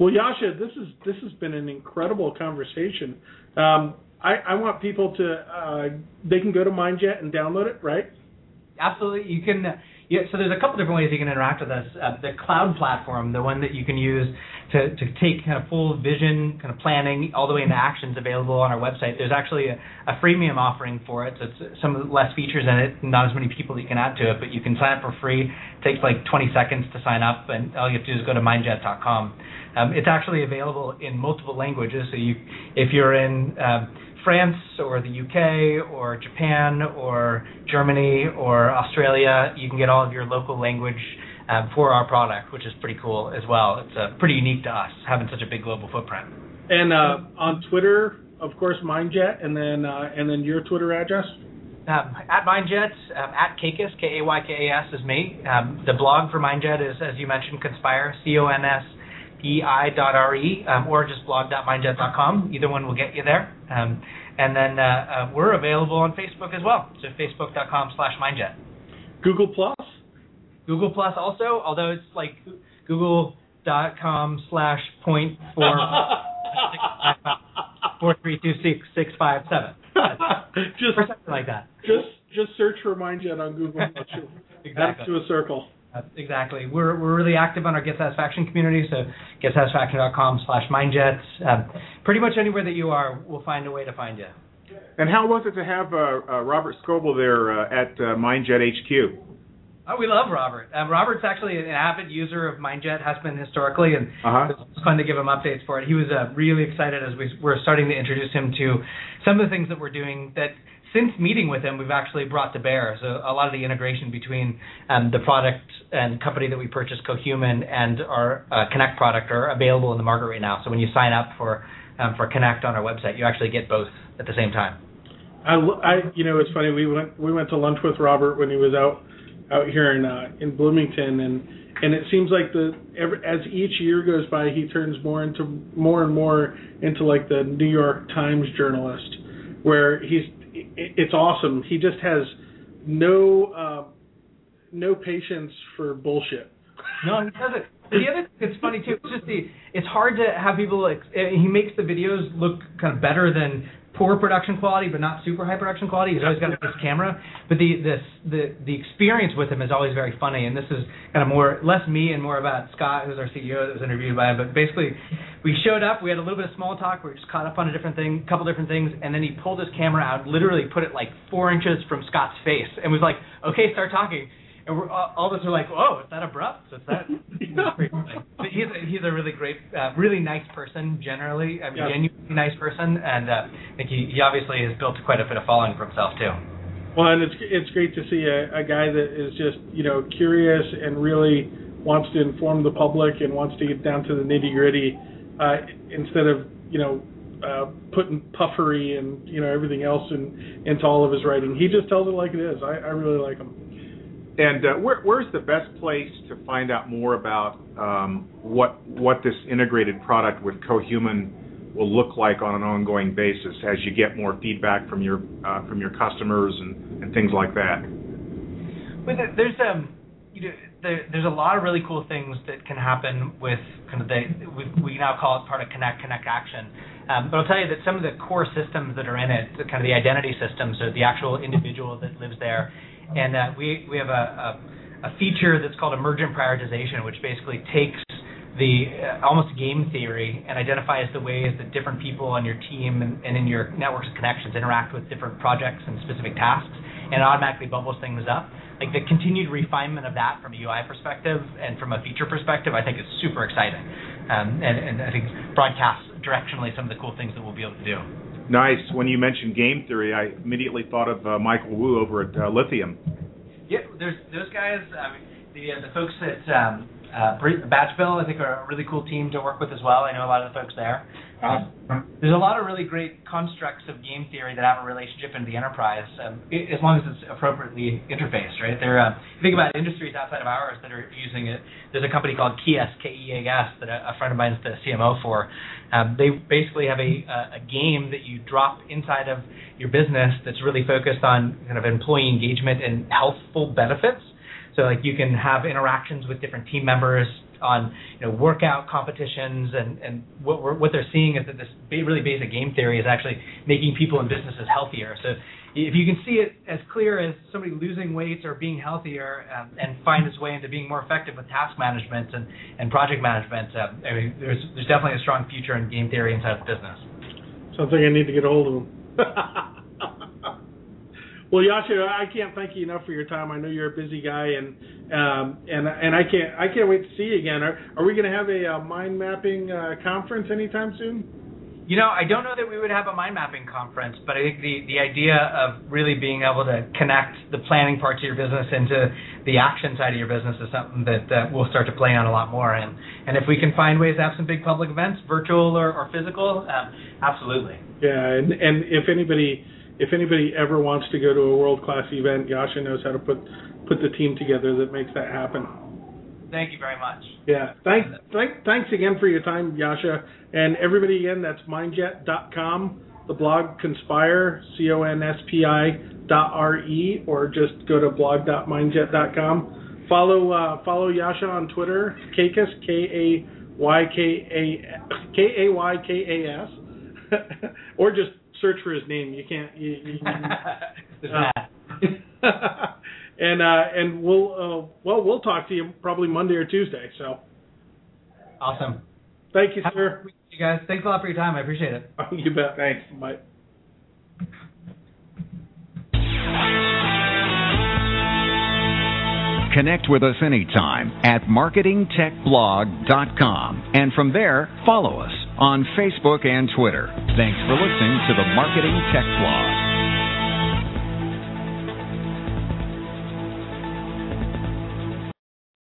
Speaker 3: Well, Jascha, this is this has been an incredible conversation. Um, I, I want people to uh, they can go to MindJet and download it, right?
Speaker 5: Absolutely, you can Yeah, so there's a couple different ways you can interact with us. Uh, the cloud platform, the one that you can use to, to take kind of full vision, kind of planning, all the way into actions available on our website. There's actually a, a freemium offering for it, so it's some of the less features in it, not as many people that you can add to it, but you can sign up for free. It takes like 20 seconds to sign up, and all you have to do is go to mindjet.com. Um, it's actually available in multiple languages, so you, if you're in um, France or the UK or Japan or Germany or Australia, you can get all of your local language um, for our product, which is pretty cool as well. It's uh, pretty unique to us having such a big global footprint.
Speaker 3: And uh, on Twitter, of course, Mindjet, and then uh, and then your Twitter address.
Speaker 5: Um, at Mindjet, um, at Kaykas, K A Y K A S is me. Um, the blog for Mindjet is, as you mentioned, Conspire, C O N S P I dot R E, um, or just blog.mindjet.com. Either one will get you there. Um, and then uh, uh, we're available on Facebook as well. So facebook.com slash Mindjet.
Speaker 3: Google Plus.
Speaker 5: Google Plus also, although it's like google.com slash point four four three two six six five seven.
Speaker 3: just
Speaker 5: or something like that.
Speaker 3: Just just search for Mindjet on Google.
Speaker 5: exactly.
Speaker 3: to a circle.
Speaker 5: Uh, exactly. We're we're really active on our Get Satisfaction community, so getsatisfaction.com slash mindjet. Um, pretty much anywhere that you are, we'll find a way to find you.
Speaker 1: And how was it to have uh, uh, Robert Scoble there uh, at uh, Mindjet HQ?
Speaker 5: Oh, we love Robert. Um, Robert's actually an avid user of Mindjet, has been historically, and
Speaker 1: uh-huh.
Speaker 5: it's fun to give him updates for it. He was uh, really excited as we were starting to introduce him to some of the things that we're doing that since meeting with him, we've actually brought to bear. So a lot of the integration between um, the product and company that we purchased, Cohuman, and our uh, Connect product are available in the market right now. So when you sign up for um, for Connect on our website, you actually get both at the same time.
Speaker 3: I, I, you know, it's funny. We went we went to lunch with Robert when he was out out here in uh, in Bloomington, and and it seems like the every, as each year goes by, he turns more into more and more into like the New York Times journalist, where he's it's awesome. He just has no uh, no patience for bullshit.
Speaker 5: No, he doesn't. The other it's funny too. It's just the it's hard to have people like he makes the videos look kind of better than poor production quality, but not super high production quality. He's always got this camera, but the this the the experience with him is always very funny. And this is kind of more less me and more about Scott, who's our CEO that was interviewed by him. But basically, we showed up, we had a little bit of small talk, we were just caught up on a different thing, couple different things, and then he pulled his camera out, literally put it like four inches from Scott's face, and was like, "Okay, start talking." And we're all, all of us are like, "Whoa, is that abrupt? Is that?" but he's a, he's a really great, uh, really nice person generally, a yeah. genuinely nice person, and uh, I think he, he obviously has built quite a bit of following for himself too.
Speaker 3: Well, and it's it's great to see a, a guy that is just you know curious and really wants to inform the public and wants to get down to the nitty gritty uh, instead of you know uh, putting puffery and you know everything else in, into all of his writing. He just tells it like it is. I, I really like him.
Speaker 1: And uh, where, where's the best place to find out more about um, what what this integrated product with Cohuman will look like on an ongoing basis as you get more feedback from your uh, from your customers and, and things like that?
Speaker 5: Well, there's um, you know, there, there's a lot of really cool things that can happen with kind of the we, we now call it part of Connect Connect Action. Um, but I'll tell you that some of the core systems that are in it, the, kind of the identity systems, so the actual individual that lives there, and uh, we we have a, a, a feature that's called emergent prioritization, which basically takes the uh, almost game theory and identifies the ways that different people on your team and, and in your networks of connections interact with different projects and specific tasks, and automatically bubbles things up. Like the continued refinement of that from a UI perspective and from a feature perspective, I think is super exciting, um, and, and I think broadcasts directionally some of the cool things that we'll be able to do.
Speaker 1: Nice. When you mentioned game theory, I immediately thought of uh, Michael Wu over at uh, Lithium.
Speaker 5: Yeah, there's those guys. I mean, the uh, the folks at um, uh, Badgeville, I think, are a really cool team to work with as well. I know a lot of the folks there. Uh, there's a lot of really great constructs of game theory that have a relationship in the enterprise, um, as long as it's appropriately interfaced, right? There, uh, think about industries outside of ours that are using it. There's a company called Keas, K-E-A-S, that a, a friend of mine is the CMO for. Um, they basically have a, a game that you drop inside of your business that's really focused on kind of employee engagement and healthful benefits. So like you can have interactions with different team members on you know workout competitions and and what we're, what they're seeing is that this really basic game theory is actually making people and businesses healthier. So if you can see it as clear as somebody losing weight or being healthier um, and find its way into being more effective with task management and, and project management, uh, I mean, there's there's definitely a strong future in game theory inside of business.
Speaker 3: Like I need to get a hold of him. well, Jascha, I can't thank you enough for your time. I know you're a busy guy, and um, and and I can't I can't wait to see you again. Are are we going to have a uh, mind mapping uh, conference anytime soon?
Speaker 5: You know, I don't know that we would have a mind mapping conference, but I think the, the idea of really being able to connect the planning parts of your business into the action side of your business is something that uh, we'll start to play on a lot more. And, and if we can find ways to have some big public events, virtual or, or physical, uh, absolutely.
Speaker 3: Yeah, and, and if anybody if anybody ever wants to go to a world class event, Jascha knows how to put put the team together that makes that happen.
Speaker 5: Thank you very much.
Speaker 3: Yeah, thanks thank, thanks again for your time, Jascha. And everybody again, that's mindjet.com, the blog Conspi, C O N S P I dot R E, or just go to blog.mindjet.com. Follow uh, follow Jascha on Twitter, Kaykas, K A Y K A K A Y K A S, or just search for his name. You can't. You, you, uh, and uh, and we'll uh, well we'll talk to you probably Monday or Tuesday. So
Speaker 5: awesome.
Speaker 3: Thank you, sir
Speaker 5: you guys. Thanks a lot for your time. I appreciate it.
Speaker 3: you bet. Thanks. Bye.
Speaker 2: Connect with us anytime at marketingtechblog.com. And from there, follow us on Facebook and Twitter. Thanks for listening to the Marketing Tech Blog.